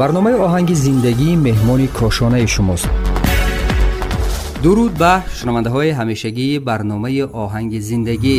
барномаи оҳанги зиндагӣ меҳмони кошонаи шумост дуруд ба шунавандаҳои ҳамешагии барномаи оҳанги зиндагӣ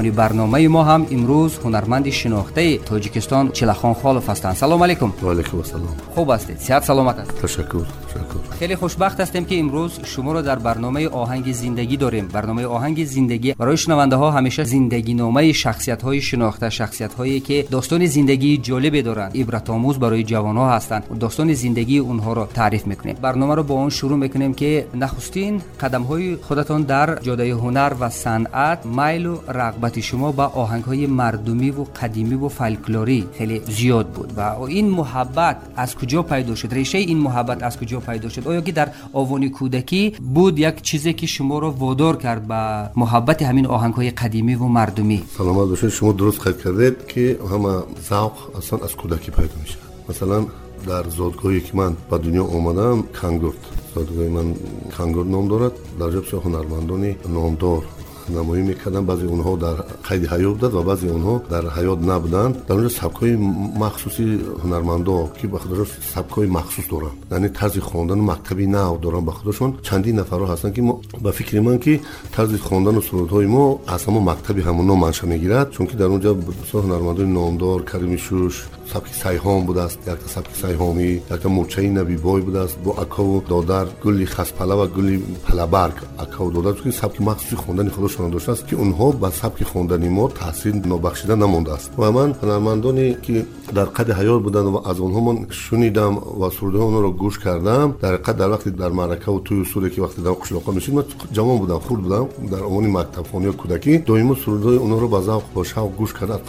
مهمانی برنامه ما هم امروز هنرمند شناخته تاجیکستان چیلاخون خالف هستند. سلام علیکم. و السلام. خوب هستید؟ صحت سلامت است. تشکر تشکر. خیلی خوشبخت هستیم که امروز شما را در برنامه آهنگ زندگی داریم. برنامه آهنگ زندگی برای شنونده ها همیشه زندگی نامه شخصیت های شناخته شخصیت هایی که داستان زندگی جالب دارند عبرت آموز برای جوان ها هستند داستان زندگی اونها رو تعریف می‌کنیم. برنامه رو با اون شروع می‌کنیم که نخستین قدم های خودتان در جاده هنر و صنعت مایل و رغبت شما به آهنگ های مردمی و قدیمی و فلکلوری خیلی زیاد بود. و این محبت از کجا پیدا شد؟ ریشه این محبت از کجا پیدا شد؟ آیا که در آوانی کودکی بود یک چیزی که شما رو وادار کرد به محبت همین آهنگ های قدیمی و مردمی. سلامت باشید شما درست خیلی کردید که همه ذوق اصلا از کودکی پیدا میشه. مثلا در زادگاهی که من به دنیا آمدم کنگورد زادگاه من کنگورد نام دارد. در جبش هنرمندان نامدار. намоӣ мекарданд баъзе онҳо дар қайди ҳаёт буданд ва баъзе онҳо дар ҳаёт набуданд дар онҷо сабкҳои махсуси ҳунармандо ки ба худашон сабкҳои махсус доранд яъне тарзи хондану мактаби нав доранд ба худашон чандин нафарҳо ҳастанд ки ба фикри ман ки тарзи хондану сурудҳои мо аз ҳамон мактаби ҳамоно манша мегирад чунки дар онҷо бисёр ҳунармандони номдор карими سبک سیهام بوده است. یک سبک سیهامی یک مورچه نبی بای بوده است. با اکا و دادر گلی خسپلا و گلی پلبرگ اکا و دادر که سبک مخصوصی خواندن خودشان داشته است که اونها به سبک خوندن ما تحصیل نبخشیده نمانده است. و من هنرمندانی که در قد حیات بودند و از اونها من شنیدم و سرده آنها رو گوش کردم در قد در وقتی در معرکه و توی سوره که وقتی در قشلاقا میشید من جوان بودم خورد بودم. در اونی مکتب خانی و کودکی دائما سرده اونها رو به ذوق و شوق گوش کرده از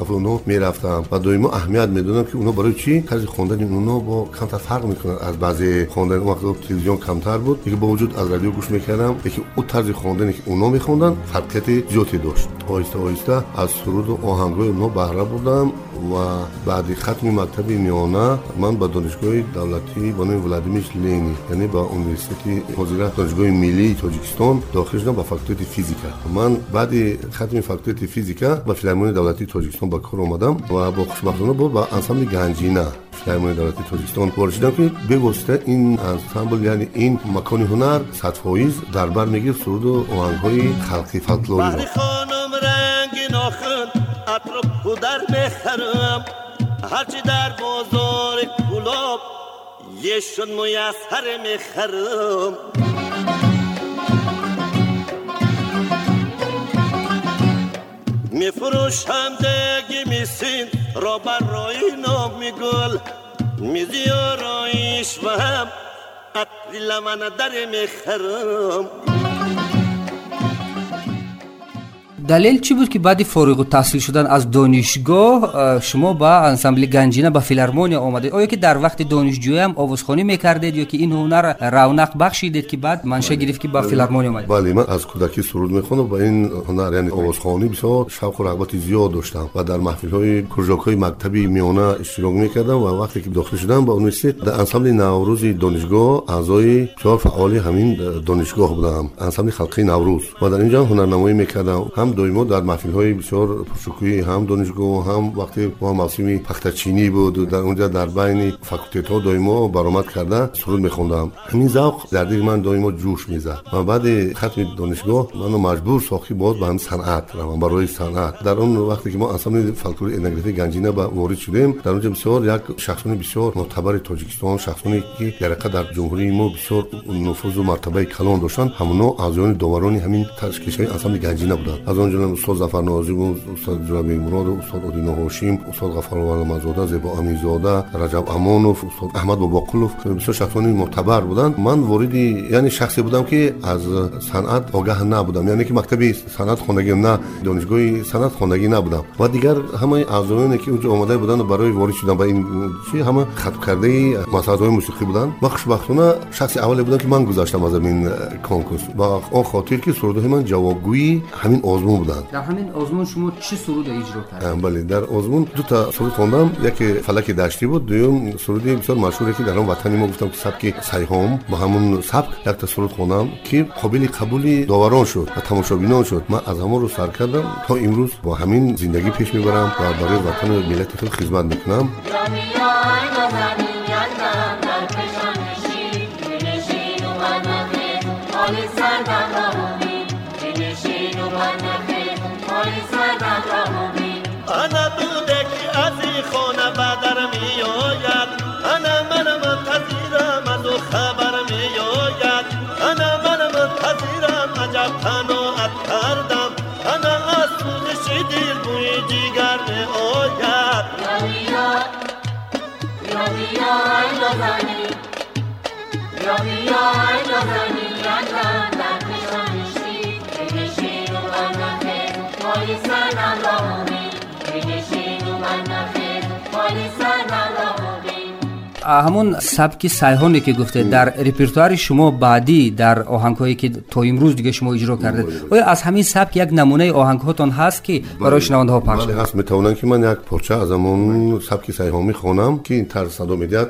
می‌رفتم. و دائما اهمیت می‌دونم که اونا برای چی؟ طرز خوندن اونا با کمتر فرق می‌کنه. از بعضی خواندن اون وقت تلویزیون کمتر بود. دیگه با وجود از رادیو گوش می‌کردم. یکی اون طرز خواندنی که اونا میخوندن فرقیت زیادی داشت. آهسته آهسته. از سرود و آهنگای اونا بهره بردم. و بعدی ختم مکتب میانه من به دانشگاه دولتی با نام ولادیمیر لینی یعنی با اونیورسیتی حضرت دانشگاه ملی تاجیکستان داخل شدم به فاکولته فیزیکا من بعد ختم فاکولته فیزیکا به فیلمون دولتی تاجیکستان با کار اومدم و با خوشبختانه با با انسامبل گنجینه فیلمون دولتی تاجیکستان وارد شدم که به واسطه این انسامبل یعنی این مکان هنر 100 دربر می‌گیره سرود و آهنگ های خلقی فولکلوری اطرب و در بخرم. هرچی در بازار کلاب یشون میسر می‌خرم. میفروشم دگی میسین را برای نام میگل میزیارایش و هم اطری لمن در می‌خرم. далел чӣ буд ки баъди фориғу таҳсил шудан аз донишгоҳ шумо ба ансамбли ганҷина ба филармония омадед оё ки дар вақти донишҷӯям овозхонӣ мекардед ё ки ин ҳунар равнақ бахшидед ки баъд манша гирифт ки ба филармония омадед бале ман аз кӯдакӣ суруд мехондам ба ин ҳунар яъне овозхонӣ бисёр шавқу рағбати зиёд доштам ва дар маҳфилҳои кружокҳои мактаби миёна иштирок мекардам ва вақте ки дохил шудам ба университет дар ансамбли наврӯзи донишгоҳ аъзои бисёр фаъоли ҳамин донишгоҳ будам ансамбли халқии наврӯз ва дар инҷо ҳунарнамоӣ мекардам ҳам доимо дар маҳфилҳои бисёр пуршукӯи ҳам донишгоҳ ҳам вақте мо мавсими пахтачинӣ буд дар онҷа дар байни факултетҳо доимо баромад карда суруд мехондам ҳамин завқ дар дили ман доимо ҷӯш мезад ва баъди хатми донишгоҳ маро маҷбур сохт ки боз ба ҳамин санъат равам барои санъат дар он вақте ки мо ансамбли фолклори этнографии ганҷина ба ворид шудем дар онҷа бисёр як шахсони бисёр мӯътабари тоҷикистон шахсоне ки дар ҳақиқат дар ҷумҳурии мо бисёр нуфузу мартабаи калон доштанд ҳамоно аъзоёни доварони ҳамин ташкилшаҳои ансамбли ганҷина буданд аз он جمله استاد ظفر نازی بود استاد جناب مراد استاد ادینا هاشیم استاد غفار مزاده زیبا امیزاده رجب امانوف استاد احمد باباقلوف بسیار شخصانی معتبر بودند من واردی یعنی شخصی بودم که از صنعت آگاه نبودم یعنی که مکتبی صنعت خوندگی نه دانشگاه صنعت خوندگی نبودم و دیگر همه اعضایانی که اونجا آمده بودن برای وارد شدن به این چی همه خط کرده مسائل موسیقی بودن و خوشبختانه شخصی اولی بودم که من گذاشتم از این کنکورس و آن خاطر که سرود من جوابگویی همین آزمون بودن در همین آزمون شما چه سرود اجرا کردید؟ بله در آزمون دو تا سرود خوندم. یکی فلک دشتی بود دوم سرودی بسیار مشهوری که در اون وطنی. ما گفتم که سبک سیهام با همون سبک یک تا سرود خوندم که قابل قبول داوران شد و تماشابینان شد. من از همون رو سر کردم. تا امروز با همین زندگی پیش می‌برم و برای وطن ملت خود خدمت می‌کنم. یا یا یا یا همون سبک سیهانی که گفته در رپرتوار شما بعدی در آهنگهایی که تا امروز دیگه شما اجرا کرده آیا از همین سبک یک نمونه آهنگ هاتون هست که برای شنونده ها پخش بله هست. می‌تونن که من یک پرچه از همون سبک سیهامی خونم که این طرز صدا می‌دهد.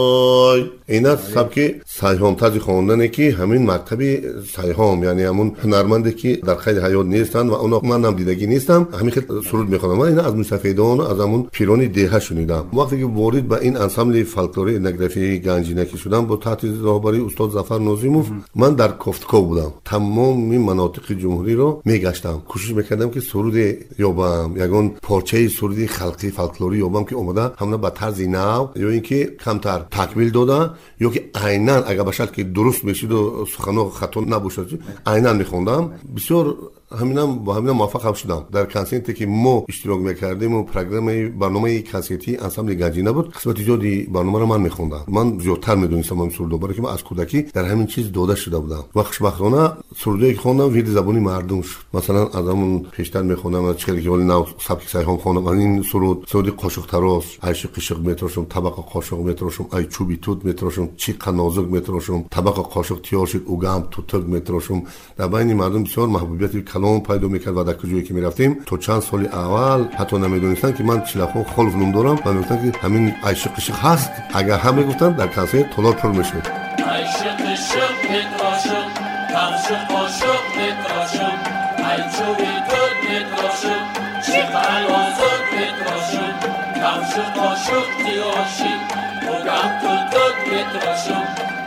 نمی سوزد دلم کبابی چگدان واری آی می سوزد دلم کبابی چگدان واری آی این است سبک سیهام تازی خواندنه که همین مکتبی سیهام یعنی همون هنرمنده که در خیلی حیات نیستن و اونا من هم دیدگی نیستم. همین خیلی سرود می‌خوانم من اینا از مصطفیدان از همون پیرانی دیه شنیدم. وقتی که وارد به این انسامبل فولکلوری نگرفی گنجینکی شدم با تحت راهبری استاد ظفر نازیموف من در کفتکو بودم. تمام مناطق جمهوری رو میگشتم. کوشش می‌کردم که سرود یابم. یگان پارچه سرودی خلقی فولکلوری یابم که اومده همون به طرز نو یا اینکه کمتر تکمیل داده. که عینا اگر باشد که درست بشید و سخنو خطا نباشد عینا میخوندم بسیار همینم با همینم موفق هم شدم. در کنسرتی که ما اشتراک می‌کردیم و پروگرام برنامه کنسرتی انسامبل گنجینه بود قسمت زیادی برنامه رو من میخوندم. من زیادتر می‌دونستم این سرود برای که من از کودکی در همین چیز داده شده بودم. و خوشبختانه سرودی که خوندم وید زبانی مردم شد. مثلا از همون پیشتر میخوندم از چهل که نو سبک سیهان خوندم. این سرود سرود قاشق تراس عیش قشق مترشم طبق قاشق مترشم ای چوبی توت مترشم چی قنازق مترشم طبق قاشق تیار شد اوگام توتق مترشم در بین مردم بسیار محبوبیت کلام پیدا می‌کرد و در کجایی که می‌رفتیم. تو چند سال اول حتی نمی‌دونستن که من چلاخو خلف نوم دارم می‌گفتن که همین عیش قشق هست. اگر هم می‌گفتن در کنسرت تولار پر میشه. عیش قشق میتراشم کمش قاشق میتراشم عیچوی دود میتراشم چقل آزاد میتراشم کمش قاشق تیاشی بگم تو دود میتراشم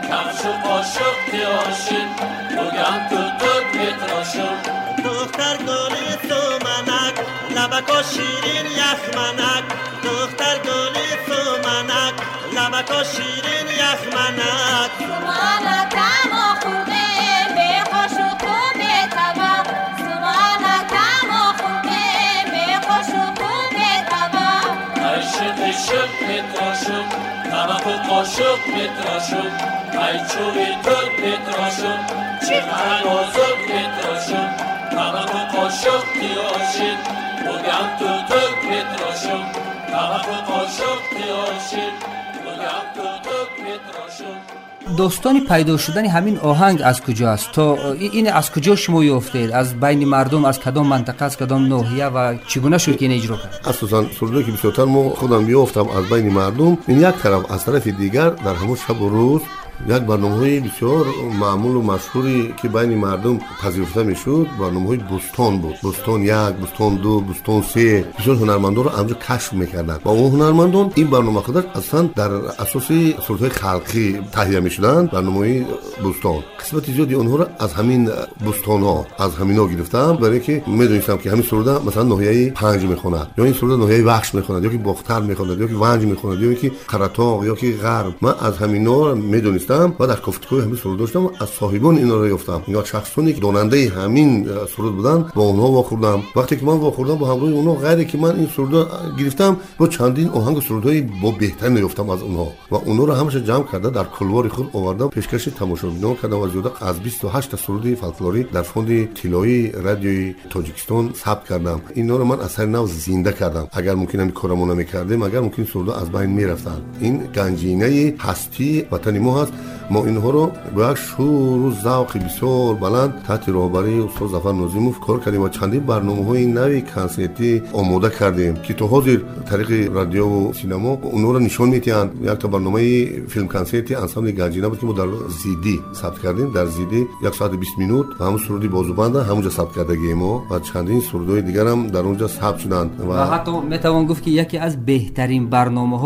کمش قاشق تیاشی بگم تو دود میتراشم دختر گلی سومنک لبکا شیرین یخمنک دختر گلی سومنک لبکا شیرین یخمنک به خوش و خوب تبا. سومنک اما خوبه به خوش و خوب تبا. عشق عشق میتراشم طبق و قاشق میتراشم ای چوبی چی من آزاد میتراشم تیاشید بگم تو تو میتراشم طبق قاشق تیاشید بگم تو تو میتراشم داستانی پیدا شدن همین آهنگ از کجا است تا این از کجا شما یافتید از بین مردم از کدام منطقه از کدام ناحیه و چگونه شد که این اجرا کرد اساسا سروده که بسیارتر ما خودم یافتم از بین مردم این یک طرف از طرف دیگر در همون شب و روز یک برنامه های بسیار معمول و مشهوری که بین مردم پذیرفته می‌شد برنامه های بستان بود. بستان یک بستان دو بستان سه. بسیار هنرمندان رو اونجا کشف می‌کردن. و اون هنرمندان این برنامه خودش اصلا در اساس صورت های خلقی تهیه می‌شدن برنامه های بستان. قسمت زیادی اونها رو از همین بستان ها از همین ها گرفتم. برای که می‌دونستم که همین سروده مثلا ناحیه پنج می‌خوند یا این سروده ناحیه بخش می‌خوند یا که باختر می‌خوند یا که ونج می‌خوند یا که قرطاق یا که غرب. من از همینا می‌دونستم. و در گفتگوی همین سرود داشتم از صاحبان اینا رو یافتم. یا شخصانی که دوننده همین سرود بودن با اونها واخوردم. وقتی که من واخوردم با همراه اونها غیر که من این سرود گرفتم با چندین آهنگ سرودهای با بهتر یافتم از اونها. و اونها رو همش جمع کرده در کلوار خود آوردم پیشکش تماشابینان کردم و زیاده از 28 سرود فولکلوری در فوند طلایی رادیوی تاجیکستان ثبت کردم. اینا رو من اثر نو زنده کردم. اگر ممکن همین کارمون نمی‌کردیم اگر ممکن سرود از بین می‌رفتن. این گنجینه هستی وطن ما هست. ما اینها رو با یک شور و ذوق بسیار بلند تحت راهبری استاد ظفر نازیموف کار کردیم و چندین برنامه های نوی کنسرتی آماده کردیم که تو حاضر طریق رادیو و سینما اونها رو نشان میتیند یک تا برنامه فیلم کنسرتی انسامبل گنجینه بود که ما در زیدی ثبت کردیم. در زیدی یک ساعت 20 مینوت و همون سرودی بازوبند همونجا ثبت کردگی ما و چندین سرودهای دیگر هم در اونجا ثبت شدند و, و حتی می‌توان گفت که یکی از بهترین برنامه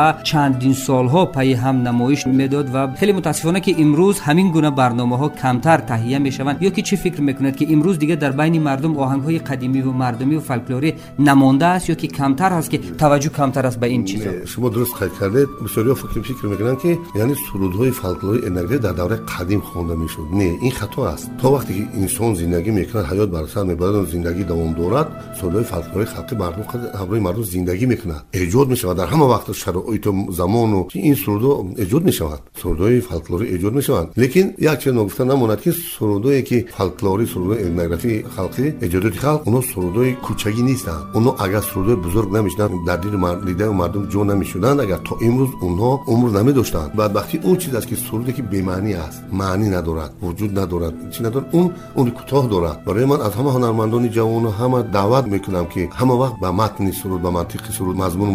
و چندین سالها پی هم نمایش می‌داد و خیلی متاسفانه که امروز همین گونه برنامه ها کمتر تهیه می‌شوند. یا که چی فکر می‌کند که امروز دیگه در بین مردم آهنگ های قدیمی و مردمی و فولکلوری نمانده است یا که کمتر هست که توجه کمتر است به این چیزا؟ شما درست قید کردید. بسیاری فکر فکر می‌کنن که یعنی سرودهای فولکلوری انرژی در دوره قدیم خوانده می‌شد. نه این خطا است. تا وقتی که انسان زندگی می‌کند حیات بر سر می‌برد و زندگی دوام دارد سرودهای فولکلوری خلقی مردم همراه مردم زندگی می‌کند. ایجاد می‌شود. در همه وقت شرایط زمان و این سرودو ایجاد می‌شوند سرودهای فولکلوری ایجاد می‌شوند لیکن یک چیز نگفته نماند که سرودایی که فولکلوری سرودهای etnografi خلقی ایجادات خلق اونا سرودهای کوچکی نیستند اونا اگر سرودهای بزرگ نمی‌شدن در دل دیده و مردم جو نمی‌شدند اگر تا امروز اونها عمر نمی داشتند بعد وقتی اون چیز است که سرودی که بی معنی است معنی ندارد وجود ندارد چی ندارد اون اون کوتاه دارد برای من از همه هنرمندان جوان همه دعوت می‌کنم که همه وقت به متن سرود به منطق سرود مضمون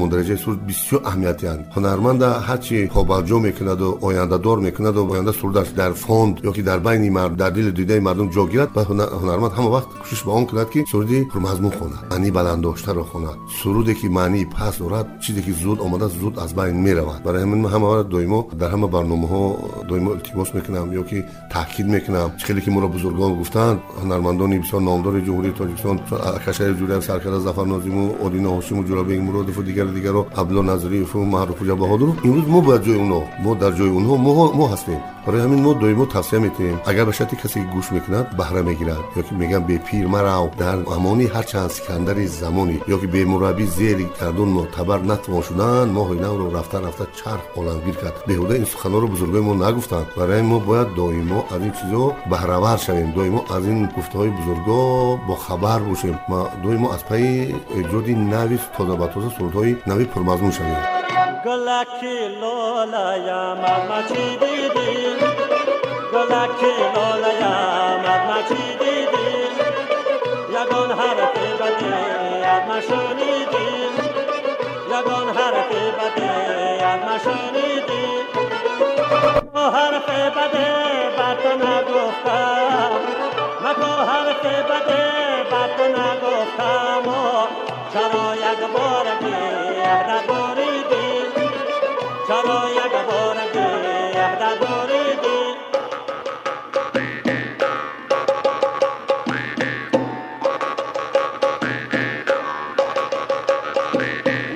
سرود است هنرمند هرچی پابرجا می‌کند و آینده دار می‌کند و آینده سرودش در فوند یا که در بین مرد در دل دیده مردم جا گیرد و هنرمند همه وقت کوشش به آن کند که سرودی پر مضمون خواند معنی بلند داشته را خواند سرودی که معنی پس دارد چیزی که زود آمده زود از بین می‌رود. برای همین همه دایما در همه برنامه ها دایما التماس می‌کنم یا که تاکید می‌کنم. خیلی که مرا بزرگان گفتند هنرمندان بسیار نامدار جمهوری تاجیکستان کشور جوری ناظم و معروف بهادر امروز ما باید جای اونا. ما در جای اونها ما, ما هستیم. برای همین ما دویمو توصیه میتیم اگر به کسی گوش می‌کند بهره می‌گیرد. یا که میگن به پیر مرو در امانی هر چند سکندر زمانی. یا که به مربی زیر کردون معتبر نتوان شدن. ما نو رو رفته رفته چرخ عالمگیر کرد. بهوده این سخنا رو بزرگای ما نگفتند برای ما باید دائما از این چیزا بهره ور شویم دائما از این گفته های بزرگا با خبر باشیم. ما دائما از پی ایجاد نوی تازه به تازه نوی پرمضمون شویم. گلکی لالایم از چی دیدی؟ گلکی لالایم از چی دیدی؟ یگان حرف بدی از نشنیدی یگان حرف بدی از نشنیدی حرف بده بد نگفتم. مکو حرف بده بد نگفتم. چرا یک بار بی چرا یک بار ده دوریدی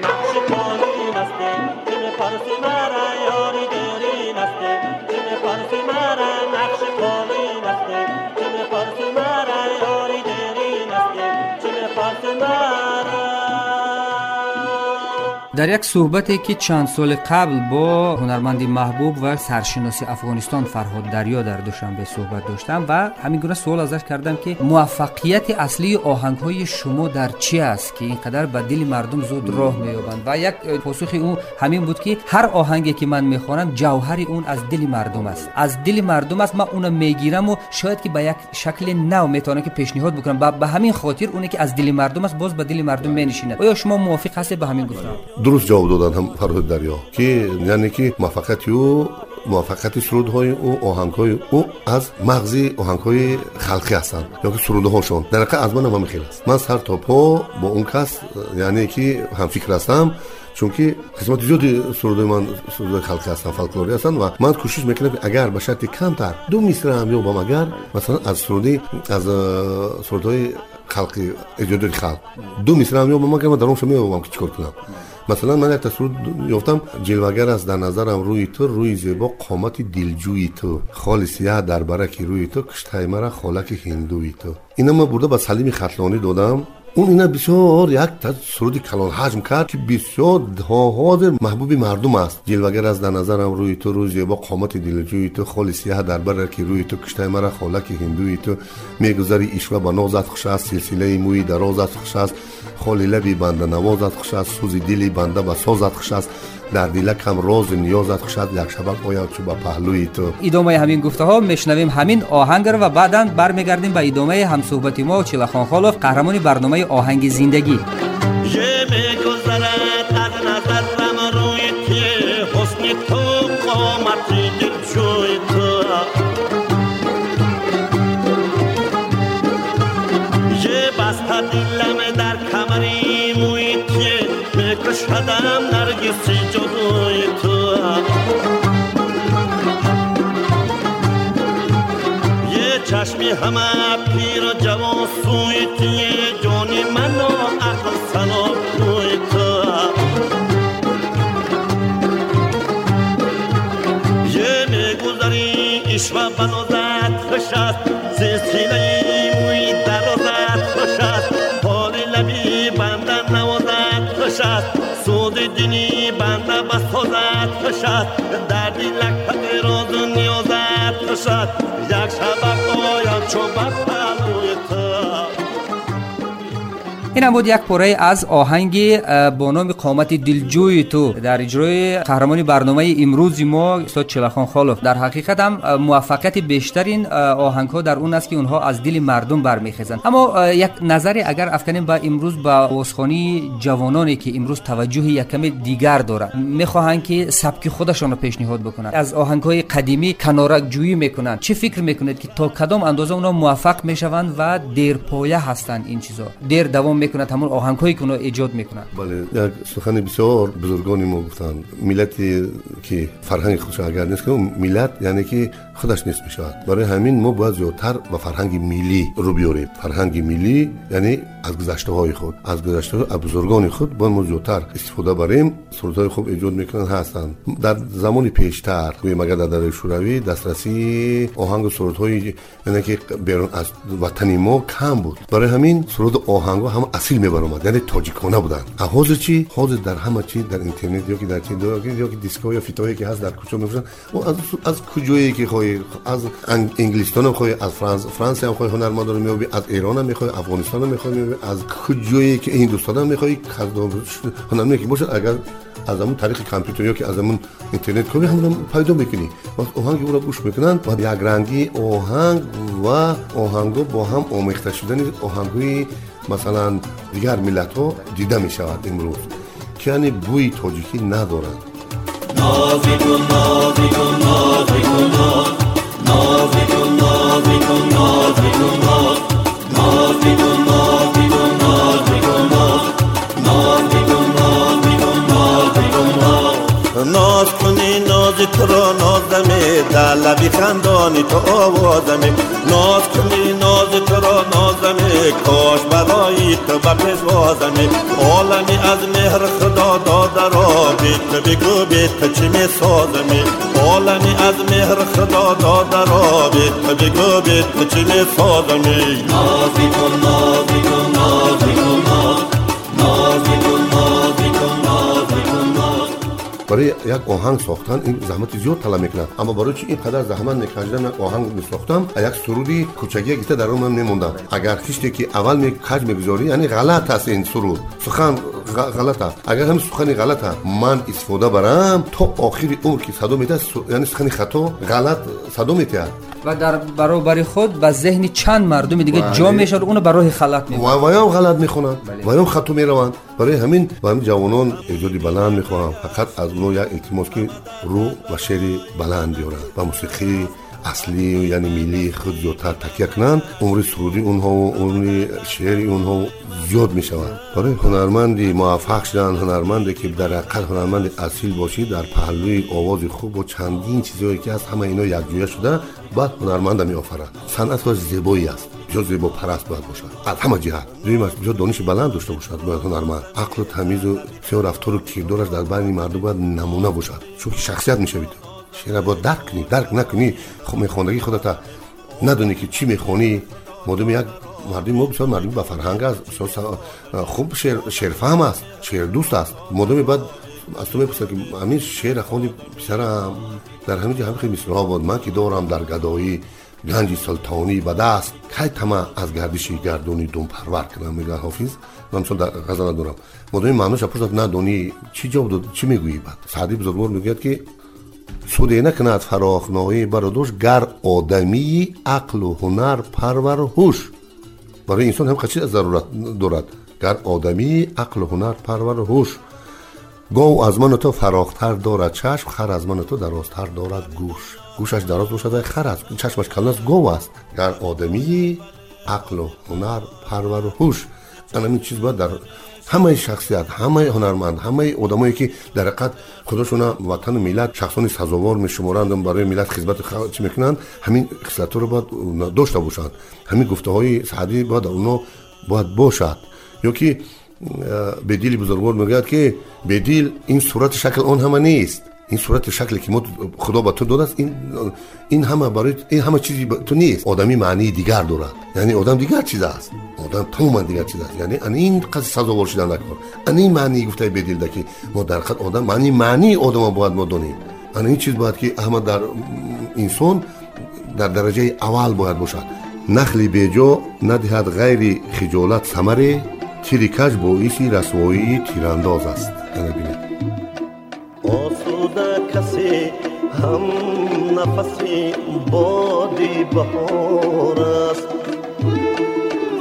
نقش پانی نسته که پرسی مرا یاری دیری نسته. که پرسی مرا نقش پانی نسته. که پرسی مرا یاری دیری نسته. مرا در یک صحبتی که چند سال قبل با هنرمندی محبوب و سرشناسی افغانستان فرهاد دریا در دوشنبه صحبت داشتم و همین گونه سوال ازش کردم که موفقیت اصلی آهنگ های شما در چی است که اینقدر به دل مردم زود راه مییابند؟ و یک پاسخ اون همین بود که هر آهنگی که من می‌خوانم جوهر اون از دل مردم است. از دل مردم است من اون می‌گیرم و شاید که به یک شکل نو می‌تونم که پیشنهاد بکنم. به همین خاطر اونی که از دل مردم است باز به دل مردم مینشینه آیا شما موافق هستید به همین گفتم дуруст ҷавоб доданд ҳам фарҳуд дарё ки яъне ки муваффақияти ӯ муваффақияти сурудҳои ӯ оҳангҳои ӯ аз мағзи оҳангҳои халқӣ ҳастанд ёки сурудҳошон дар ҳақиқат аз манам ҳамин хел аст ман сар то по бо он кас яъне ки ҳамфикр ҳастам чунки қисмати зиёди сурудои ман сурудои халқӣ ҳастанд фолклори ҳастанд ва ман кӯшиш мекунам агар ба шарти камтар ду мисраам ёбам агар масалан аз суруди аз э, сурудҳои халқи эҷодоти халқ ду мисраам ёбам агар ман дар он шо меёбам ки чӣ кор кунам مثلا من یک تصویر یافتم جلوگر است در نظرم روی تو روی زیبا قامت دلجوی تو. خالص سیاه در برک روی تو کشتای مرا خالک هندوی تو. اینا من برده به سلیم خطلانی دادم. ина ман бурда ба салими хатлонӣ додам он ина бисёр як суруди калонҳаҷм кард ки бисёр ҳозир маҳбуби мардум аст ҷилвагар аст дар назарам рӯи ту рӯи зебо қомати дилҷӯи ту холи сияҳ дар бараки рӯи ту куштаи мара холаки ҳиндуи ту мегузари ишва ба нозат хуш аст силсилаи мӯи дарозат хуш аст холи лаби банда навозат хуш аст сӯзи дили در دیلک هم روز نیازت خشد یک شبک آید چو به پهلوی تو. ادامه همین گفته ها میشنویم همین آهنگ رو و بعدا برمیگردیم به ادامه هم صحبت ما و چلخان خالف قهرمان برنامه آهنگ زندگی. چشمی همه پیر و جوان سوی توی بسازد کشد در دیلک روز نیازت کشد یک شبک آیم چو این بود یک پاره از آهنگ با نام قامت دلجوی تو. در اجرای قهرمانی برنامه امروز ما استاد چلخان خالوف در حقیقت هم موفقیت بیشترین آهنگ ها در اون است که اونها از دل مردم برمیخیزند اما یک نظری اگر افکنیم با امروز با واسخانی جوانانی که امروز توجه یکم دیگر داره می‌خواهند که سبک خودشان رو پیشنهاد بکنند. از آهنگ های قدیمی کنارک جویی می‌کنند. چه فکر می‌کنید که تا کدام اندازه اونها موفق می‌شوند و دیرپایه هستند این چیزا؟ دیر دوام می‌کند همون آهنگهایی که اونا ایجاد می‌کند بله یک سخن بسیار بزرگانی ما گفتند ملتی که فرهنگ خودش اگر نیست که ملت یعنی که худаш нест мешавад барои ҳамин мо бояд зиёдтар ба фарҳанги миллӣ рӯ биёрем фарҳанги миллӣ яъне аз гузаштаҳои худ аз гузаштаҳои аз бузургони худ бояд мо зиёдтар истифода барем сурудҳои хуб эҷод мекунанд ҳастанд дар замони пештар гӯем агар дар дарои шӯравӣ дастрасии оҳангу сурудҳои яъне ки берун аз ватани мо кам буд барои ҳамин суруду оҳангҳо ҳама асил мебаромад яъне тоҷикона буданд а ҳозир чӣ ҳозир дар ҳама чи дар интернет ёки дар чи ёки дискҳо ё фитоҳое ки ҳаст дар кӯчо мефурӯшанд аз куҷое ки хоҳӣ از انگلیستان هم خواهی از فرانس فرانسی هم خواهی هنرمندان رو میابی از ایران هم می‌خوای افغانستان هم می‌خوای از کجایی که این دوستان هم می‌خوای هنرمندان که باشد اگر از همون طریق کامپیوتر یا که از همون اینترنت کنی همون پیدا می‌کنی. وقت اوهنگ او را گوش می‌کنن و یک رنگی اوهنگ و اوهنگ با هم آمیخته شدن اوهنگوی مثلا دیگر ملت ها دیده می‌شود امروز. که یعنی بوی تاجیکی ندارند نازی ناز نازیکو نازیکو نازیکو ناز نازیکو نازی تو را نازمی در لبی خندانی تو آوازمی ناز کنی نازی تو را نازمی کاش برای تو به پزوازمی عالمی از مهر خدا داده را بیت بگو بیت چی می سازمی عالمی از مهر خدا داده را بیت بگو بیت چی می سازمی نازی کن نازی کن نازی ناز. نازی کن барои як оҳанг сохтан ин заҳмати зиёд талаб мекунад аммо барои чи ин қадар заҳмат мекашидам як оҳанг месохтам як суруди кӯчагия гирифта дар он мемондам агар хиште ки аввал каҷ мегузорӣ яъне ғалат аст ин суруд сухан ғалат аст агар ҳамин сухани ғалата ман истифода барам то охири умр ки садо метиҳад яъне сухани хато ғалат садо метиҳад و در برابر خود به ذهن چند مردم دیگه بله. جا میشه اونو به راه خلق میبره و ویام غلط میخونند بله. ویام خطو میروند برای همین و همین جوانان ایجادی بلند میخواهم فقط از اونو як илтимос ки рӯ ва шеъри баланд биёрад ва мусиқии اصلی یعنی ملی خود زیادتر تکیه کنند عمر سرودی اونها و عمر شعری اونها زیاد می‌شوند. برای هنرمندی موفق شدن هنرمندی که در حقیقت هنرمند اصیل باشی در پهلوی آواز خوب و چندین چیزهایی که از همه اینا یکجویه شده بعد هنرمند می صنعت کار زیبایی است. جو زیبا پرست باید باشد. از همه جهت. دویم است جو دانش بلند داشته باشد باید هنرمند. عقل و تمیز و سیاه رفتار و کردارش در بین شعر باید درک کنی درک نکنی خب میخواندگی خودت ندونی که چی می‌خونی مردم یک مردم ما بسیار مردم با فرهنگ است بسیار خوب شعر, شعر فهم است شعر دوست است مردم بعد از تو می‌پرسن که همین شعر خوندی پسرم در همین جا همین خیلی مثلها بود من که دارم در گدایی گنج سلطانی به دست کی تمه از گردش گردونی دون پرور کنم میگه حافظ من چون در غزل ندارم مردم معنوش پرسد ندونی چی جواب چی می‌گویی بعد سعدی بزرگوار میگه که суде накунад фарохноӣ бародош гар одамии ақлу ҳунар парвару ҳуш барои инсон ҳам қачи зарурат дорад? Гар одамии ақлу ҳунар парвару ҳуш гов аз ману то фарохтар дорад чашм хар аз ману то дарозтар дорад гӯш гӯшаш дароз бошад вай хар аст чашмаш калон аст гов аст. Гар одамии ақлу ҳунар парвару ҳуш ан ҳамин чиз бояд дар ҳамаи шахсият ҳамаи ҳунарманд ҳамаи одамое ки дар ҳақиқат худошона ватану миллат шахсони сазовор мешуморанд барои миллат хизмати халқ чӣ мекунанд ҳамин хислатҳоро бояд э, дошта бошанд ҳамин гуфтаҳои саъдӣ бояд дар оно бояд бошад ё ки э, бедили бузургвор мегӯяд ки бедил ин сурати шакл он ҳама нест این صورت شکلی که ما خدا به تو داد است این این همه برای این همه چیزی تو نیست. آدمی معنی دیگر دارد یعنی آدم دیگر چیز است. آدم تماما دیگر چیز است. یعنی ان این قصد سزاوار شدن کار ان این معنی گفته بدیل که ما در خط آدم معنی معنی آدم باید ما دونیم ان این چیز باید که احمد در انسان در درجه اول باید باشد. نخلی بجا ندهد غیر خجالت ثمره. تیری کج باعث رسوایی تیرانداز است. یعنی هم نفسی بادی بهار است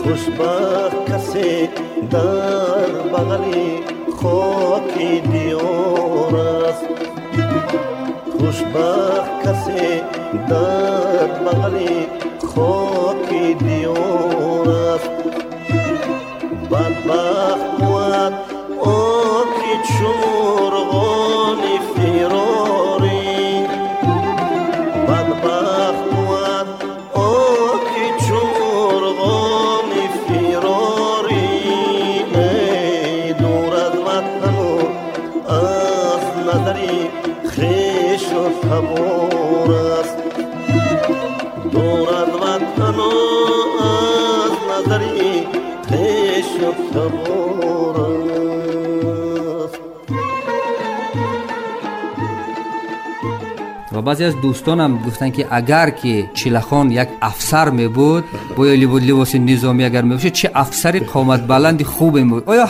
خوشبخت کسی در بغلی خاکی دیار است خوشبخت کسی در بغلی خاکی دیار نظری خویش و بعضی از دوستانم گفتن که اگر که چیلخان یک افسر می بود با لباس نظامی اگر می بود چه افسر قامت بلند خوب می بود. آیا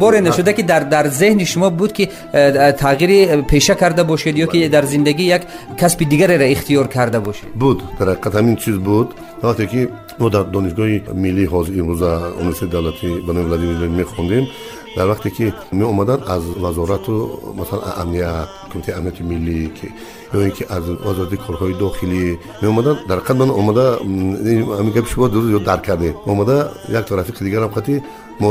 باره نشده که در در ذهن شما بود که تغییر پیشه کرده باشید یا که در زندگی یک کسب دیگر را اختیار کرده باشید؟ بود. در حقیقت همین چیز بود. وقتی که ما در دانشگاه ملی حاضر امروز اونسی دولتی بنای ولادیمیر میخوندیم. дар вақте ки меомаданд аз вазорату масалан амният кумитаи амнияти миллӣ ки ё ин ки аз вазорати корҳои дохилӣ меомаданд дар ҳақиқат ман омада ҳамин гапи шумо дуруст ё дарк кардем омада як то рафиқи дигарам қати мо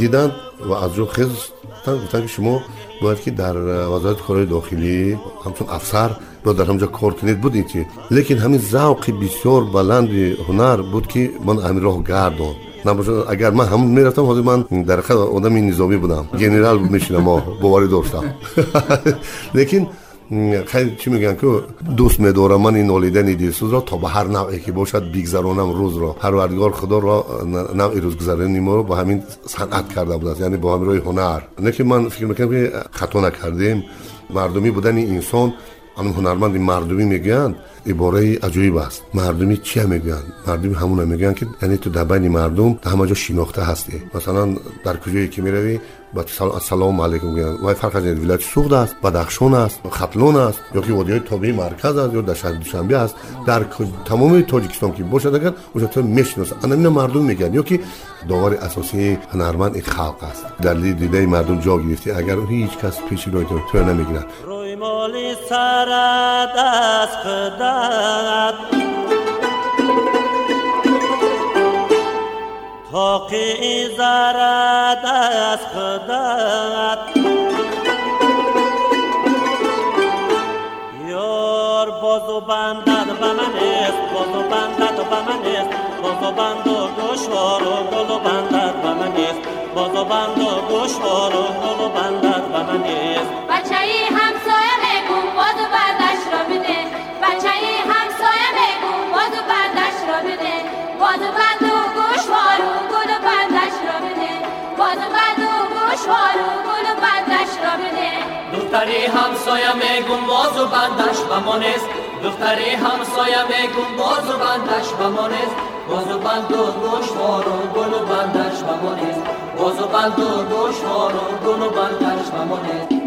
диданд ва аз ҷо хезтанд гуфтанд ки шумо бояд ки дар вазорати корҳои дохилӣ ҳамчун афсар бояд дар ҳамҷо кор кунед буд ин чи лекин ҳамин завқи бисёр баланди ҳунар буд ки ман ҳамин роҳ نباشه. اگر من همون می‌رفتم حاضر من در خد آدم نظامی بودم. جنرال میشینم ما باوری داشتم. لیکن خیلی چی میگن که دوست میدارم من این نالیدن دیرسوز را تا به هر نوعی که باشد بگذرانم روز را. پروردگار خدا را نوع روز گذرانی ما را با همین صنعت کرده بود یعنی با همین روی هنر. نه که من فکر می‌کنم که خطا نکردیم. مردمی بودن انسان ан ҳунарманди мардумӣ мегӯянд ибораи аҷоиб аст мардумӣ чия мегӯянд мардумӣ ҳамона мегӯянд ки яъне ту дар байни мардум дар ҳама ҷо шинохта ҳастӣ масалан дар куҷое ки меравӣ ассалому алайкум гӯянд вай фарқ аз вилояти суғд аст бадахшон аст хатлон аст ё ки водиҳои тобии марказ аст ё дар шаҳри душанбе аст дар тамоми тоҷикистон ки бошад агар оҷа то мешиносад анамина мардум мегӯянд ё ки довари асосии ҳунарманд ин халқ аст дар дидаи мардум ҷо гирифтӣ агар ҳеҷ кас пеши рои то намегирад رویمالی سرد از خدت تاقی زرد از خدت یار بازو بندد به من است بازو بندد به من است. بازو بند و گوشوار و گل و بندد به من است. بازو بند و گوشوار و گل و بندد به من است. بچه ای بازو بند و گوشوار و گل و بندش را بده. بازو و گوشوار و گل و بندش را بده. دختری همسایه میگون بازو بندش بمانست دختری همسایه میگون بازو بندش بمانست بازو بند و گوشوار و گل و بندش بمانست بازو بند و و گل و بندش بمانست تو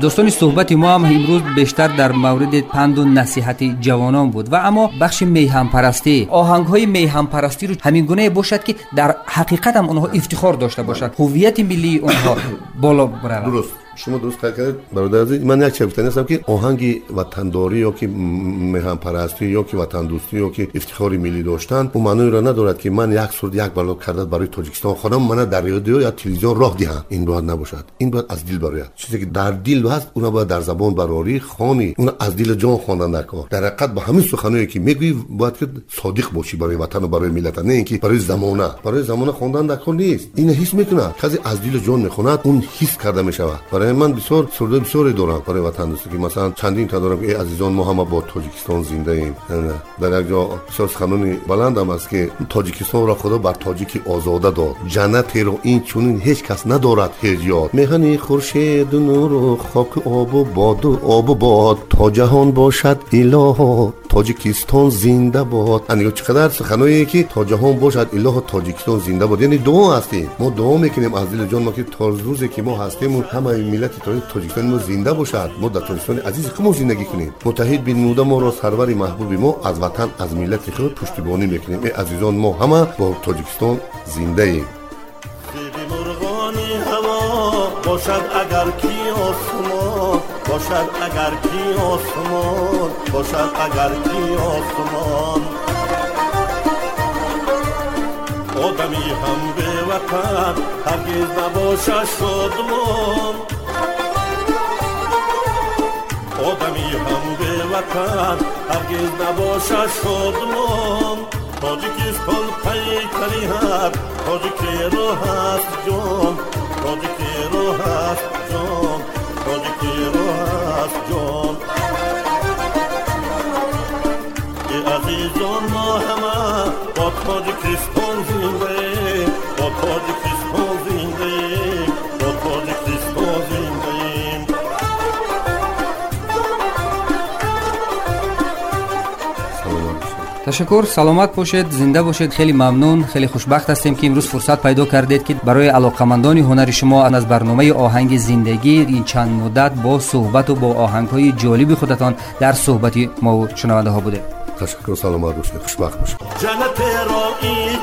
دوستان صحبت ما هم امروز بیشتر در مورد پند و نصیحت جوانان بود و اما بخش میهم پرستی آهنگ های میهم پرستی رو همین گونه باشد که در حقیقت هم اونها افتخار داشته باشد هویت ملی اونها بالا برود. شما دوست کار کرد برادر عزیز من یک گفتنی هستم که آهنگ وطنداری یا که مهم پرستی یا که وطن دوستی یا که افتخاری ملی داشتن او معنی را ندارد که من یک سرد یک بلا کرده برای تاجیکستان خودم من در رادیو یا تلویزیون راه دهم. این باید نباشد. این باید از دل برای چیزی که در دل هست اون باید در زبان براری خانی اون از دل جان خوانده نکار در حقیقت با همین سخنایی که می‌گویی باید که صادق باشی برای وطن و برای ملت. نه اینکه برای زمانه. برای زمانه خواندن نکار نیست. این حس می‌کنه کسی از دل جان می‌خوند اون حس کرده می‌شود. Барои ман бисёр сурдаи бисёре дорам барои ватандӯстӣ ки масалан чандин та дорам ки э азизон мо ҳама бо тоҷикистон зиндаем. Дар як ҷо бисёр суханони баландам аст ки тоҷикистонро худо бар тоҷики озода дод ҷаннатеро инчунин ҳеҷ кас надорад ҳеҷ ёд. Меҳани хуршеду нуру хоку обу боду обу бод то ҷаҳон бошад илоҳо тоҷикистон зинда бод. Анигоҳ чӣ қадар суханое ки то ҷаҳон бошад илоҳо тоҷикистон зинда бод. Яъне дуо ҳастем. Мо дуо мекунем аз дили ҷон мо ки то рӯзе ки мо ҳастему ҳамаи миллати тоҷикистони мо зинда бошад. Мо дар тоҷикистони азизи худ мо зиндагӣ кунем. Муттаҳид бинмуда моро сарвари маҳбуби мо аз ватан аз миллати худ пуштибонӣ мекунем. Э азизон мо ҳама бо тоҷикистон зиндаем. Бошад агар ки осмон бошад агар ки осмон бошад агар ки осмон. Одами ҳам беватан ҳаргиз набошад шодмон آدمی هم به وطن. هرگز نباشد شادمان تاجیکستان پیکری هست. تاجیک رو هست جان. تاجیک رو هست جان. تاجیک رو هست جان. ای عزیزان ما همه با تاجیکستان زنده تشکر. سلامت باشید زنده باشید. خیلی ممنون. خیلی خوشبخت هستیم که امروز فرصت پیدا کردید که برای علاقمندان هنر شما از برنامه آهنگ زندگی این چند مدت با صحبت و با آهنگ های جالب خودتان در صحبت ما و شنونده ها بوده. تشکر. سلامت باشید. خوشبخت باشید. جنت را این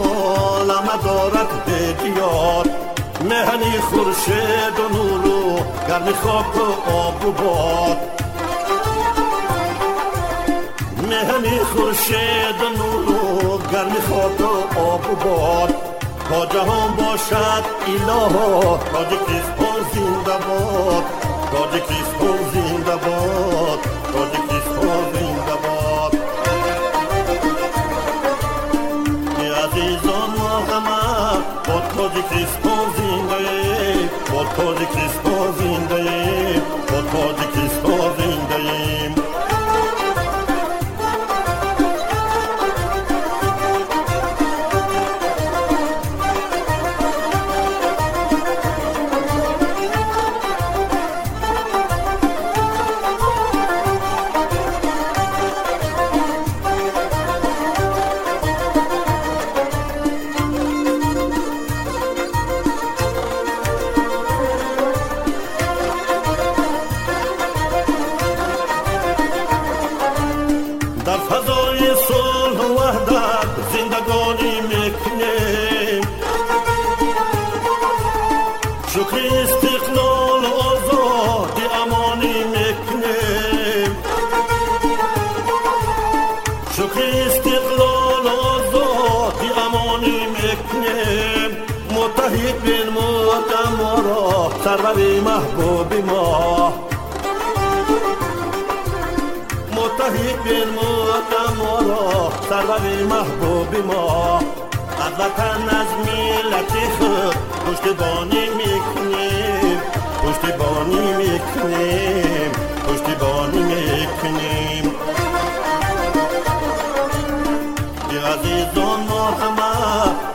عالم دارد بدیار مهنی خورشید و نور و گرم خاک و آب و باد. مهنی خورشید نور و گرمی خاک و آب و باد. تا جهان باشد ایلا تاجیکستان زنده باد تاجیکستان زنده باد تاجیکستان زنده باد عزیزان ما همه با تاجیکستان زنده با تاجیکستان سرور محبوب ما. متحد بالموت ما را سرور محبوب ما. از وطن از ملت خود پشتبانی می‌کنیم. پشتبانی می‌کنیم پشتبانی می‌کنیم. азизон мо ҳама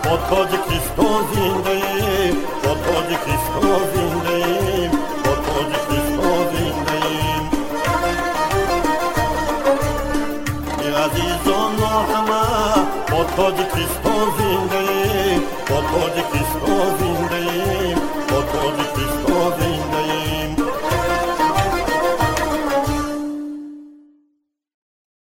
бо тоҷикистон зиндаем бо тоҷикистон зиндаем бо тоҷикистон зиндаем азизон мо ҳама бо тоҷикистон зиндаем бо тоҷикистон зиндаем